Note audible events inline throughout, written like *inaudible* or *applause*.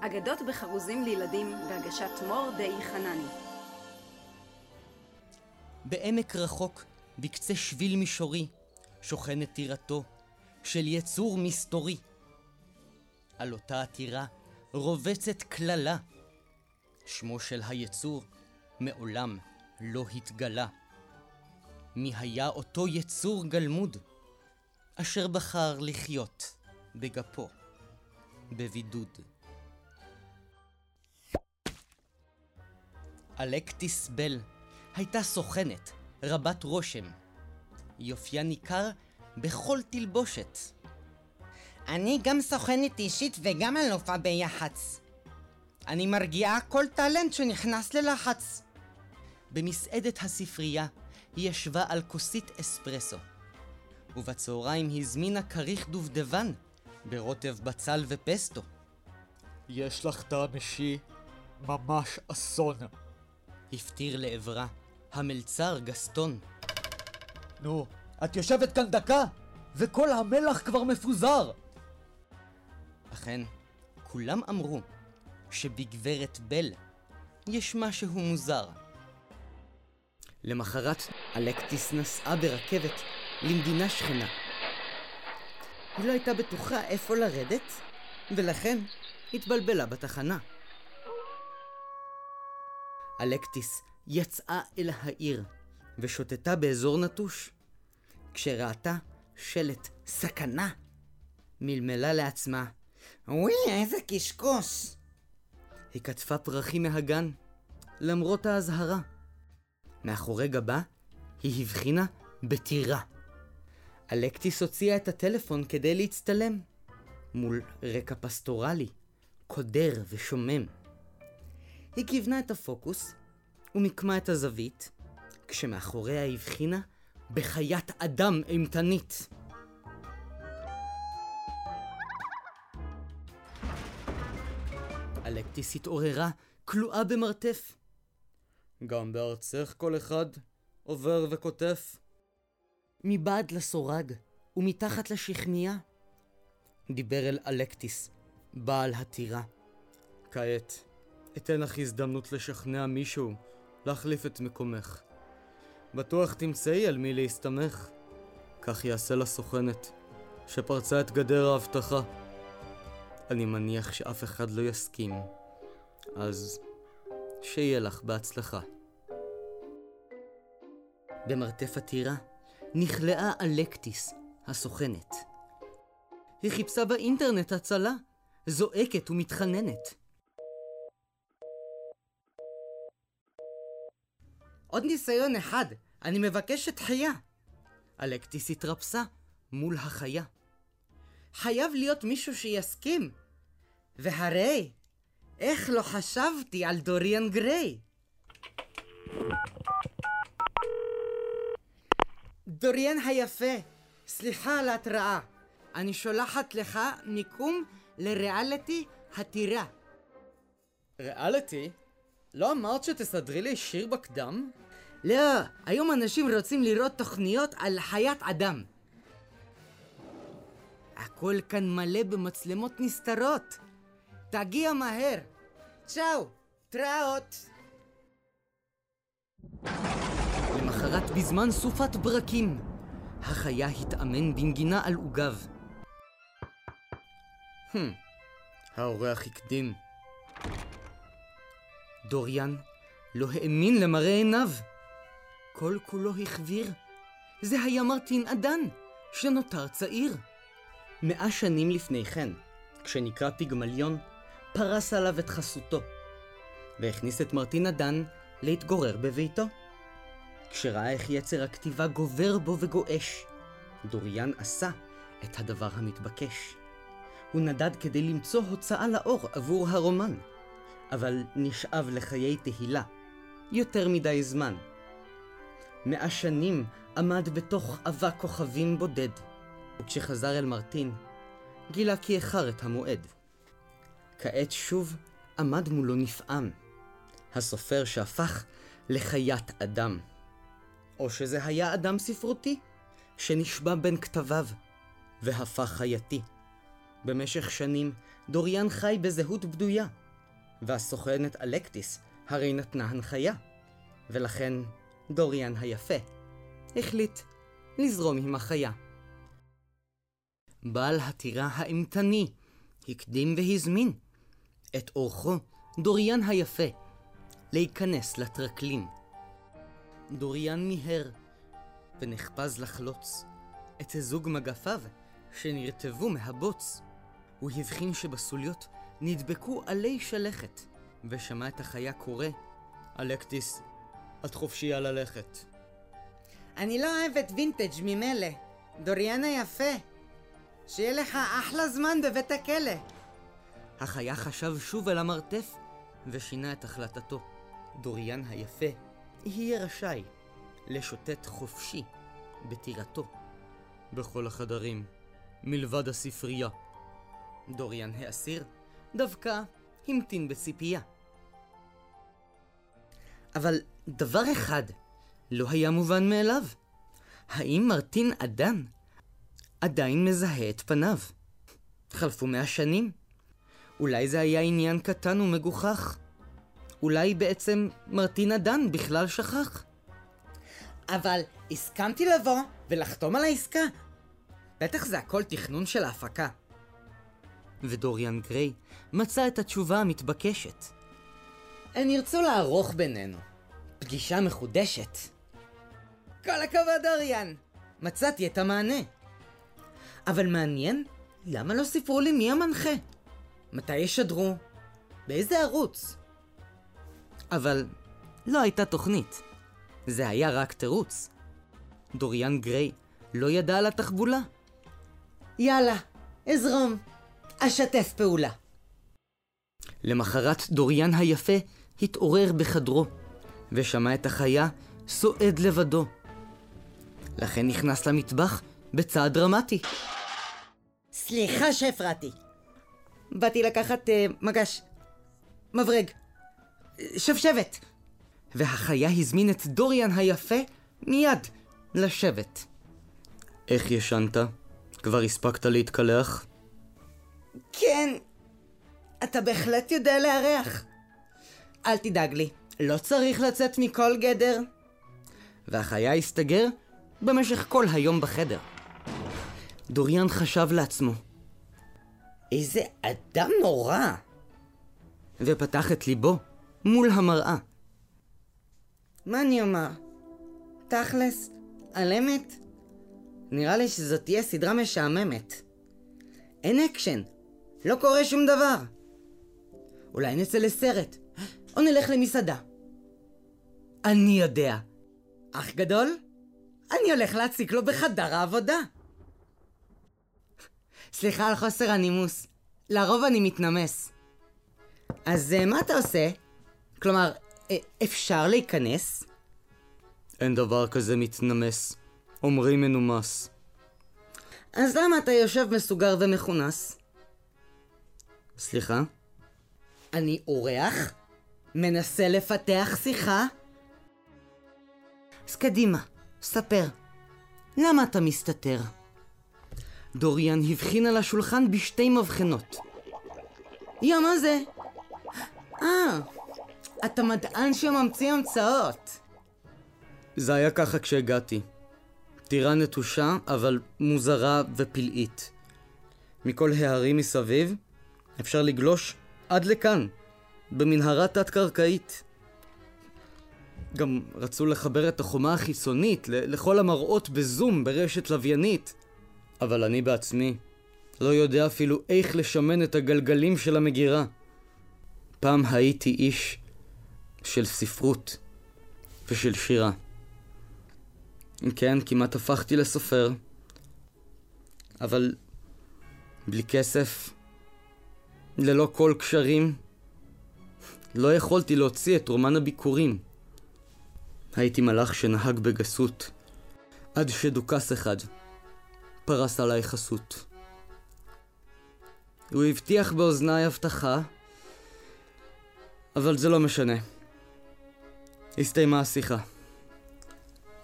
אגדות בחרוזים לילדים בהגשת מור די חנני. בעמק רחוק, בקצה שביל מישורי, שוכנת טירתו של יצור מסתורי. על אותה עתירה רובצת קללה. שמו של היצור מעולם לא התגלה. מי היה אותו יצור גלמוד, אשר בחר לחיות בגפו, בבידוד. אלקטיס בל הייתה סוכנת, רבת רושם. יופייה ניכר בכל תלבושת. אני גם סוכנת אישית וגם אלופה ביח"צ. אני מרגיעה כל טאלנט שנכנס ללחץ. במסעדת הספרייה היא ישבה על כוסית אספרסו. ובצהריים הזמינה כריך דובדבן ברוטב בצל ופסטו. יש לך טעם אישי ממש אסון. הפטיר לעברה המלצר גסטון. נו, את יושבת כאן דקה, וכל המלח כבר מפוזר! אכן, כולם אמרו שבגברת בל יש משהו מוזר. למחרת אלקטיס נסעה ברכבת למדינה שכנה. היא לא הייתה בטוחה איפה לרדת, ולכן התבלבלה בתחנה. אלקטיס יצאה אל העיר ושוטטה באזור נטוש. כשראתה שלט סכנה, מלמלה לעצמה, וואי, איזה קשקוש! היא קטפה פרחים מהגן, למרות האזהרה. מאחורי גבה היא הבחינה בטירה. אלקטיס הוציאה את הטלפון כדי להצטלם, מול רקע פסטורלי, קודר ושומם. היא כיוונה את הפוקוס ומיקמה את הזווית, כשמאחוריה הבחינה בחיית אדם אימתנית. אלקטיס התעוררה, כלואה במרתף. גם בארצך כל אחד עובר וכותף. מבעד לסורג ומתחת לשכניה, דיבר אל אלקטיס, בעל הטירה. כעת, אתן לך הזדמנות לשכנע מישהו להחליף את מקומך. בטוח תמצאי על מי להסתמך. כך יעשה לסוכנת, שפרצה את גדר האבטחה. אני מניח שאף אחד לא יסכים, אז שיהיה לך בהצלחה. במרתף הטירה נכלאה אלקטיס, הסוכנת. היא חיפשה באינטרנט הצלה, זועקת ומתחננת. עוד ניסיון אחד, אני מבקשת דחייה. אלקטיס התרפסה מול החיה. חייב להיות מישהו שיסכים. והרי, איך לא חשבתי על דוריאן גריי? דוריאן היפה, סליחה על ההתראה. אני שולחת לך מיקום לריאליטי הטירה. ריאליטי? לא אמרת שתסדרי לי שיר בקדם? לא, היום אנשים רוצים לראות תוכניות על חיית אדם. הכל כאן מלא במצלמות נסתרות. תגיע מהר. צ'או, תראות. למחרת בזמן סופת ברקים, החיה התאמן בנגינה על. Hmm, האורח הקדים. דוריאן לא האמין למראה עיניו. כל כולו החביר. זה היה מרטין אדן, שנותר צעיר. מאה שנים לפני כן, כשנקרא פיגמליון, פרס עליו את חסותו, והכניס את מרטין אדן להתגורר בביתו. כשראה איך יצר הכתיבה גובר בו וגועש, דוריאן עשה את הדבר המתבקש. הוא נדד כדי למצוא הוצאה לאור עבור הרומן, אבל נשאב לחיי תהילה, יותר מדי זמן. מאה שנים עמד בתוך אבק כוכבים בודד, וכשחזר אל מרטין, גילה כי איחר את המועד. כעת שוב עמד מולו נפעם, הסופר שהפך לחיית אדם. או שזה היה אדם ספרותי, שנשבע בין כתביו, והפך חייתי. במשך שנים דוריאן חי בזהות בדויה, והסוכנת אלקטיס הרי נתנה הנחיה, ולכן דוריאן היפה החליט לזרום עם החיה. בעל הטירה האימתני הקדים והזמין את אורחו, דוריאן היפה, להיכנס לטרקלין. דוריאן מיהר ונחפז לחלוץ את זוג מגפיו שנרטבו מהבוץ. הוא הבחין שבסוליות נדבקו עלי שלכת, ושמע את החיה קורא, אלקטיס, את חופשייה ללכת. אני לא אוהבת וינטג' ממילא. דוריאן היפה. שיהיה לך אחלה זמן בבית הכלא. החיה חשב שוב על המרתף, ושינה את החלטתו. דוריאן היפה יהיה רשאי לשוטט חופשי בטירתו. בכל החדרים, מלבד הספרייה. דוריאן האסיר דווקא המתין בציפייה. אבל דבר אחד לא היה מובן מאליו. האם מרטין אדן עדיין מזהה את פניו? חלפו מאה שנים. אולי זה היה עניין קטן ומגוחך. אולי בעצם מרטין אדן בכלל שכח. אבל הסכמתי לבוא ולחתום על העסקה. בטח זה הכל תכנון של ההפקה. ודוריאן גריי מצא את התשובה המתבקשת. הם ירצו לערוך בינינו. פגישה מחודשת. כל הכבוד, דוריאן! מצאתי את המענה. אבל מעניין, למה לא סיפרו לי מי המנחה? מתי ישדרו? באיזה ערוץ? אבל לא הייתה תוכנית. זה היה רק תירוץ. דוריאן גריי לא ידע על התחבולה. יאללה, אזרום. אשתף פעולה. למחרת דוריאן היפה התעורר בחדרו, ושמע את החיה סועד לבדו. לכן נכנס למטבח בצעד דרמטי. סליחה שהפרעתי. באתי לקחת uh, מגש. מברג. שבשבת. והחיה הזמין את דוריאן היפה מיד לשבת. איך ישנת? כבר הספקת להתקלח? כן, אתה בהחלט יודע לארח. אל תדאג לי, לא צריך לצאת מכל גדר. והחיה הסתגר במשך כל היום בחדר. דוריאן חשב לעצמו. איזה אדם נורא! ופתח את ליבו מול המראה. מה אני אומר? תכלס, על אמת? נראה לי שזאת תהיה סדרה משעממת. אין אקשן, לא קורה שום דבר. אולי נצא לסרט, או נלך למסעדה. אני יודע. אח גדול, אני הולך להציק לו בחדר העבודה. סליחה על חוסר הנימוס, לרוב אני מתנמס. אז אה, מה אתה עושה? כלומר, אה, אפשר להיכנס? אין דבר כזה מתנמס. אומרים מנומס. אז למה אתה יושב מסוגר ומכונס? סליחה? אני אורח? מנסה לפתח שיחה? אז קדימה, ספר. למה אתה מסתתר? דוריאן הבחין על השולחן בשתי מבחנות. יא, מה זה? אה, אתה מדען שממציא המצאות. זה היה ככה כשהגעתי. טירה נטושה, אבל מוזרה ופלאית. מכל ההרים מסביב אפשר לגלוש עד לכאן, במנהרה תת-קרקעית. גם רצו לחבר את החומה החיצונית לכל המראות בזום ברשת לוויינית. אבל אני בעצמי לא יודע אפילו איך לשמן את הגלגלים של המגירה. פעם הייתי איש של ספרות ושל שירה. כן, כמעט הפכתי לסופר. אבל בלי כסף, ללא כל קשרים, לא יכולתי להוציא את רומן הביקורים. הייתי מלאך שנהג בגסות, עד שדוכס אחד פרס עליי חסות. הוא הבטיח באוזניי הבטחה, אבל זה לא משנה. הסתיימה השיחה.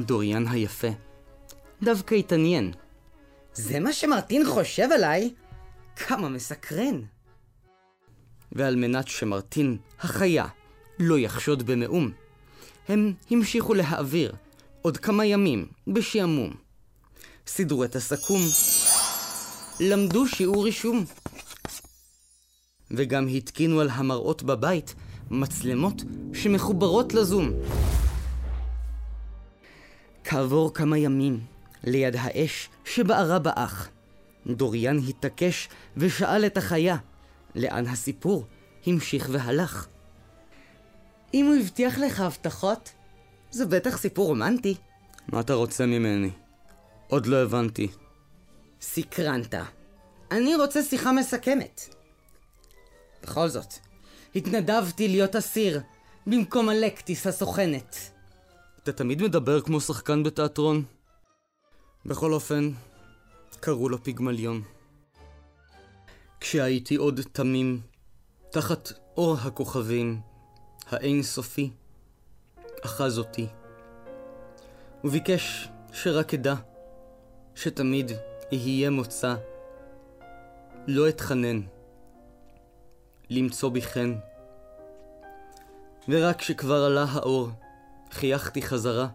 דוריאן היפה דווקא התעניין. זה מה שמרטין חושב עליי? כמה מסקרן. ועל מנת שמרטין, החיה, לא יחשוד במאום, הם המשיכו להעביר עוד כמה ימים בשעמום. סידרו את הסכו"ם, למדו שיעור רישום, וגם התקינו על המראות בבית מצלמות שמחוברות לזום. כעבור כמה ימים, ליד האש שבערה באח, דוריאן התעקש ושאל את החיה, לאן הסיפור המשיך והלך. אם הוא הבטיח לך הבטחות, זה בטח סיפור רומנטי. מה אתה רוצה ממני? עוד לא הבנתי. סקרנת. אני רוצה שיחה מסכמת. בכל זאת, התנדבתי להיות אסיר, במקום אלקטיס הסוכנת. אתה תמיד מדבר כמו שחקן בתיאטרון. בכל אופן, קראו לו פיגמליון. כשהייתי עוד תמים, תחת אור הכוכבים, האין סופי, אחז אותי. וביקש שרק אדע שתמיד יהיה מוצא. לא אתחנן. למצוא בי חן. ורק כשכבר עלה האור, חייכתי חזרה.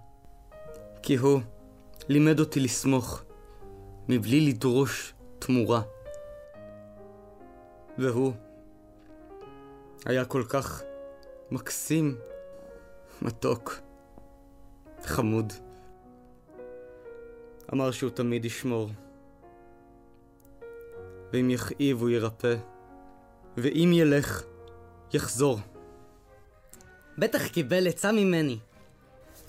כי הוא לימד אותי לסמוך, מבלי לדרוש תמורה. והוא היה כל כך מקסים, מתוק, חמוד. אמר שהוא תמיד ישמור. ואם יכאיב הוא ירפא, ואם ילך, יחזור. בטח קיבל עצה ממני.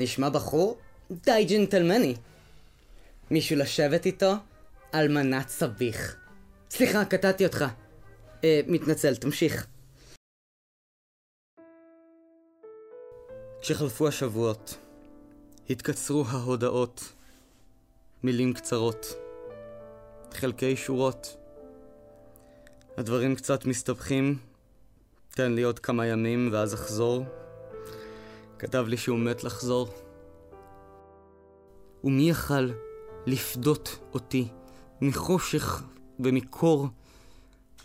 נשמע בחור די ג'נטלמני. מישהו לשבת איתו? אלמנת סביך. סליחה, קטעתי אותך. אה, מתנצל, תמשיך. כשחלפו השבועות, התקצרו ההודעות, מילים קצרות, חלקי שורות. הדברים קצת מסתבכים, תן לי עוד כמה ימים ואז אחזור. כתב לי שהוא מת לחזור. ומי יכל לפדות אותי מחושך ומקור,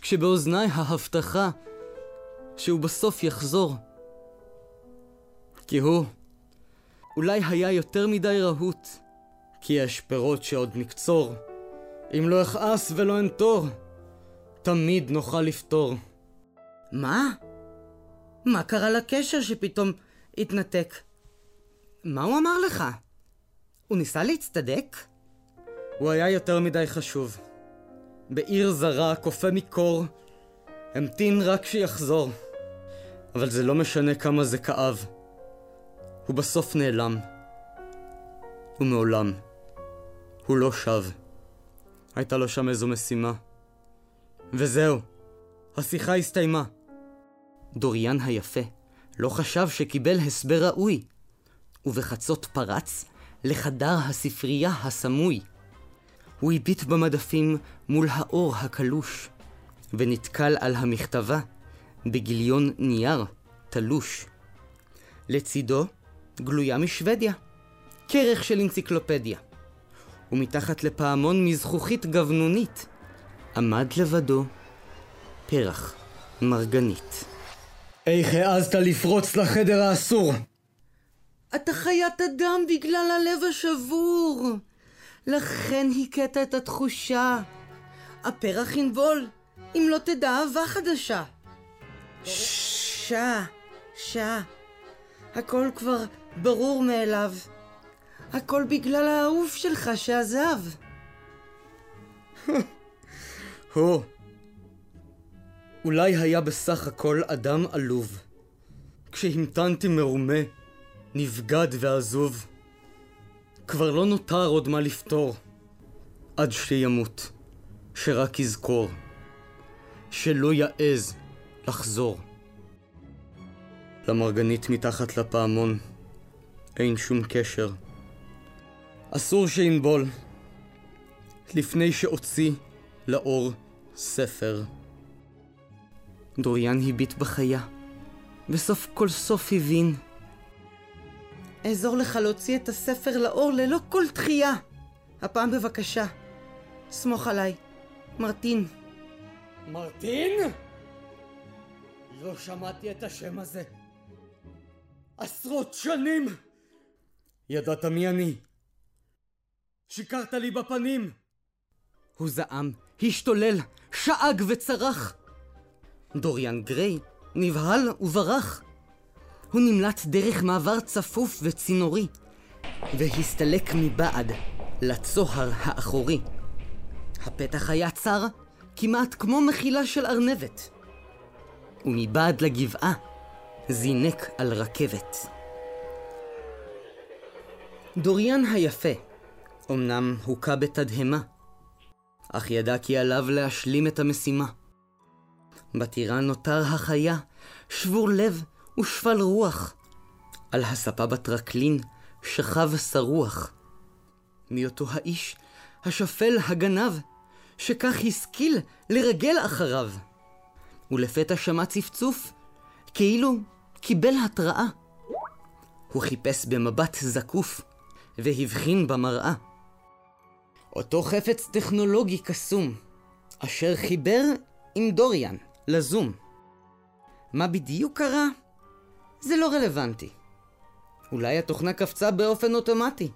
כשבאוזניי ההבטחה שהוא בסוף יחזור. כי הוא אולי היה יותר מדי רהוט, כי יש פירות שעוד נקצור. אם לא אכעס ולא אנטור, תמיד נוכל לפתור. מה? מה קרה לקשר שפתאום התנתק? מה הוא אמר לך? הוא ניסה להצטדק? הוא היה יותר מדי חשוב. בעיר זרה, קופא מקור, המתין רק שיחזור. אבל זה לא משנה כמה זה כאב. הוא בסוף נעלם. ומעולם. הוא לא שב. הייתה לו שם איזו משימה. וזהו, השיחה הסתיימה. דוריאן היפה לא חשב שקיבל הסבר ראוי, ובחצות פרץ לחדר הספרייה הסמוי. הוא הביט במדפים מול האור הקלוש, ונתקל על המכתבה בגיליון נייר תלוש. לצידו גלויה משוודיה, כרך של אנציקלופדיה. ומתחת לפעמון מזכוכית גבנונית עמד לבדו פרח מרגנית. איך העזת לפרוץ לחדר האסור? אתה חיית אדם בגלל הלב השבור. לכן הכית את התחושה. הפרח ינבול, אם לא תדע אהבה חדשה. שעה, שעה. הכל כבר ברור מאליו. הכל בגלל האהוב שלך שעזב. *laughs* הוא. אולי היה בסך הכל אדם עלוב. כשהמתנתי מרומה, נבגד ועזוב. כבר לא נותר עוד מה לפתור. עד שימות, שרק יזכור. שלא יעז לחזור. למרגנית מתחת לפעמון אין שום קשר. אסור שינבול. לפני שאוציא לאור ספר. דוריאן הביט בחיה, וסוף כל סוף הבין. אעזור לך להוציא את הספר לאור ללא כל דחייה. הפעם בבקשה. סמוך עליי. מרטין. מרטין? לא שמעתי את השם הזה. עשרות שנים! ידעת מי אני. שיקרת לי בפנים! הוא זעם, השתולל, שאג וצרח. דוריאן גריי נבהל וברח. הוא נמלט דרך מעבר צפוף וצינורי, והסתלק מבעד לצוהר האחורי. הפתח היה צר, כמעט כמו מחילה של ארנבת. ומבעד לגבעה זינק על רכבת. דוריאן היפה אמנם הוכה בתדהמה, אך ידע כי עליו להשלים את המשימה. בטירה נותר החיה, שבור לב ושפל רוח. על הספה בטרקלין שכב שרוח. מהיותו האיש, השפל הגנב, שכך השכיל לרגל אחריו. ולפתע שמע צפצוף, כאילו קיבל התראה. הוא חיפש במבט זקוף, והבחין במראה. אותו חפץ טכנולוגי קסום, אשר חיבר עם דוריאן לזום. מה בדיוק קרה? זה לא רלוונטי. אולי התוכנה קפצה באופן אוטומטי.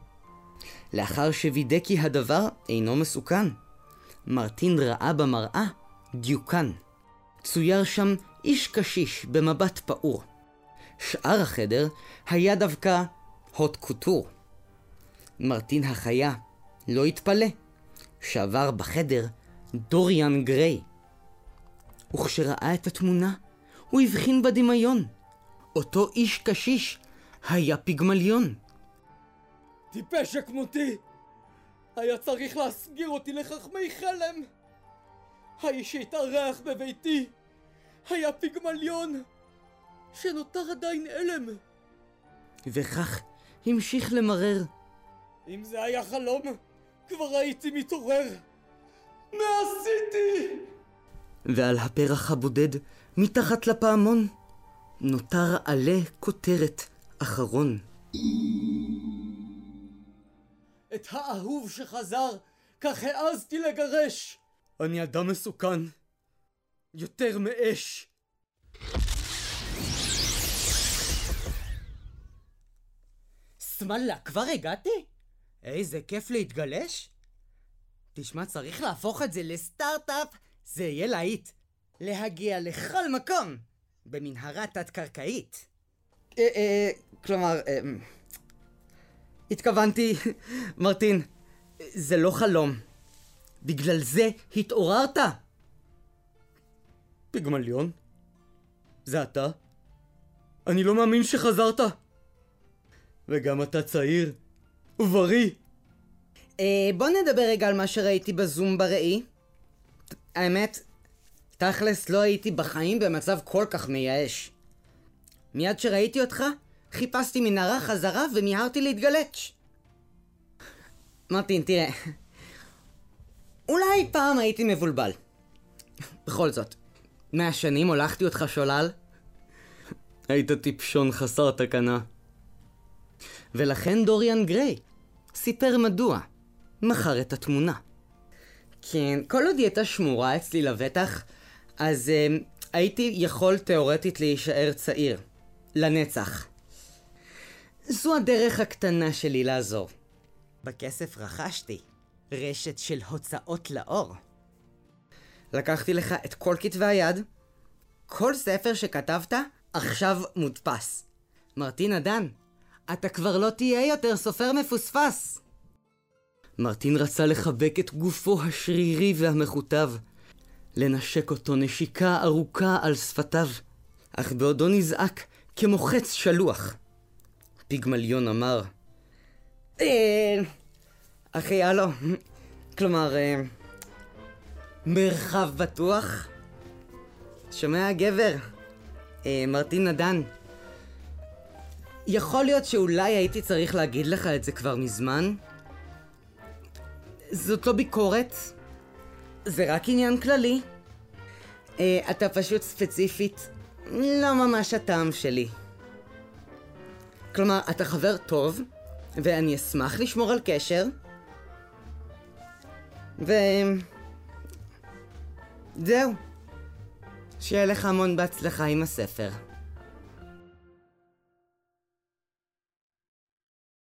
לאחר שווידא כי הדבר אינו מסוכן, מרטין ראה במראה דיוקן. צויר שם איש קשיש במבט פעור. שאר החדר היה דווקא הוט קוטור. מרטין החיה לא התפלא שעבר בחדר דוריאן גריי. וכשראה את התמונה, הוא הבחין בדמיון. אותו איש קשיש היה פיגמליון. טיפש שכמותי! היה צריך להסגיר אותי לחכמי חלם! האיש שהתארח בביתי היה פיגמליון שנותר עדיין אלם. וכך המשיך למרר. אם זה היה חלום, כבר הייתי מתעורר. מה עשיתי? ועל הפרח הבודד, מתחת לפעמון, נותר עלה כותרת אחרון. את האהוב שחזר, כך העזתי לגרש. אני אדם מסוכן. יותר מאש. סמלה, כבר הגעתי? איזה כיף להתגלש. תשמע, צריך להפוך את זה לסטארט-אפ, זה יהיה להיט. להגיע לכל מקום, במנהרה תת-קרקעית. אה, אה, כלומר, אה, התכוונתי, *laughs* מרטין, זה לא חלום. בגלל זה התעוררת. פיגמליון? זה אתה? אני לא מאמין שחזרת. וגם אתה צעיר ובריא. אה, בוא נדבר רגע על מה שראיתי בזום בראי. האמת, תכלס לא הייתי בחיים במצב כל כך מייאש. מיד שראיתי אותך, חיפשתי מנהרה חזרה ומיהרתי להתגלץ'. מרטין, תראה, אולי פעם הייתי מבולבל. בכל זאת, מאה שנים הולכתי אותך שולל? היית טיפשון חסר תקנה. ולכן דוריאן גריי סיפר מדוע מכר את התמונה. כן, כל עוד היא הייתה שמורה אצלי לבטח, אז uh, הייתי יכול תאורטית להישאר צעיר. לנצח. זו הדרך הקטנה שלי לעזור. בכסף רכשתי רשת של הוצאות לאור. לקחתי לך את כל כתבי היד, כל ספר שכתבת עכשיו מודפס. מרטין אדן, אתה כבר לא תהיה יותר סופר מפוספס. מרטין רצה לחבק את גופו השרירי והמכותב, לנשק אותו נשיקה ארוכה על שפתיו, אך בעודו נזעק כמוחץ שלוח. פיגמליון אמר, אה... אחי, הלו. כלומר, אה... מרחב בטוח? שומע, גבר? אה, מרטין נדן. יכול להיות שאולי הייתי צריך להגיד לך את זה כבר מזמן? זאת לא ביקורת, זה רק עניין כללי. אה, אתה פשוט ספציפית לא ממש הטעם שלי. כלומר, אתה חבר טוב, ואני אשמח לשמור על קשר. ו... זהו, שיהיה לך המון בהצלחה עם הספר.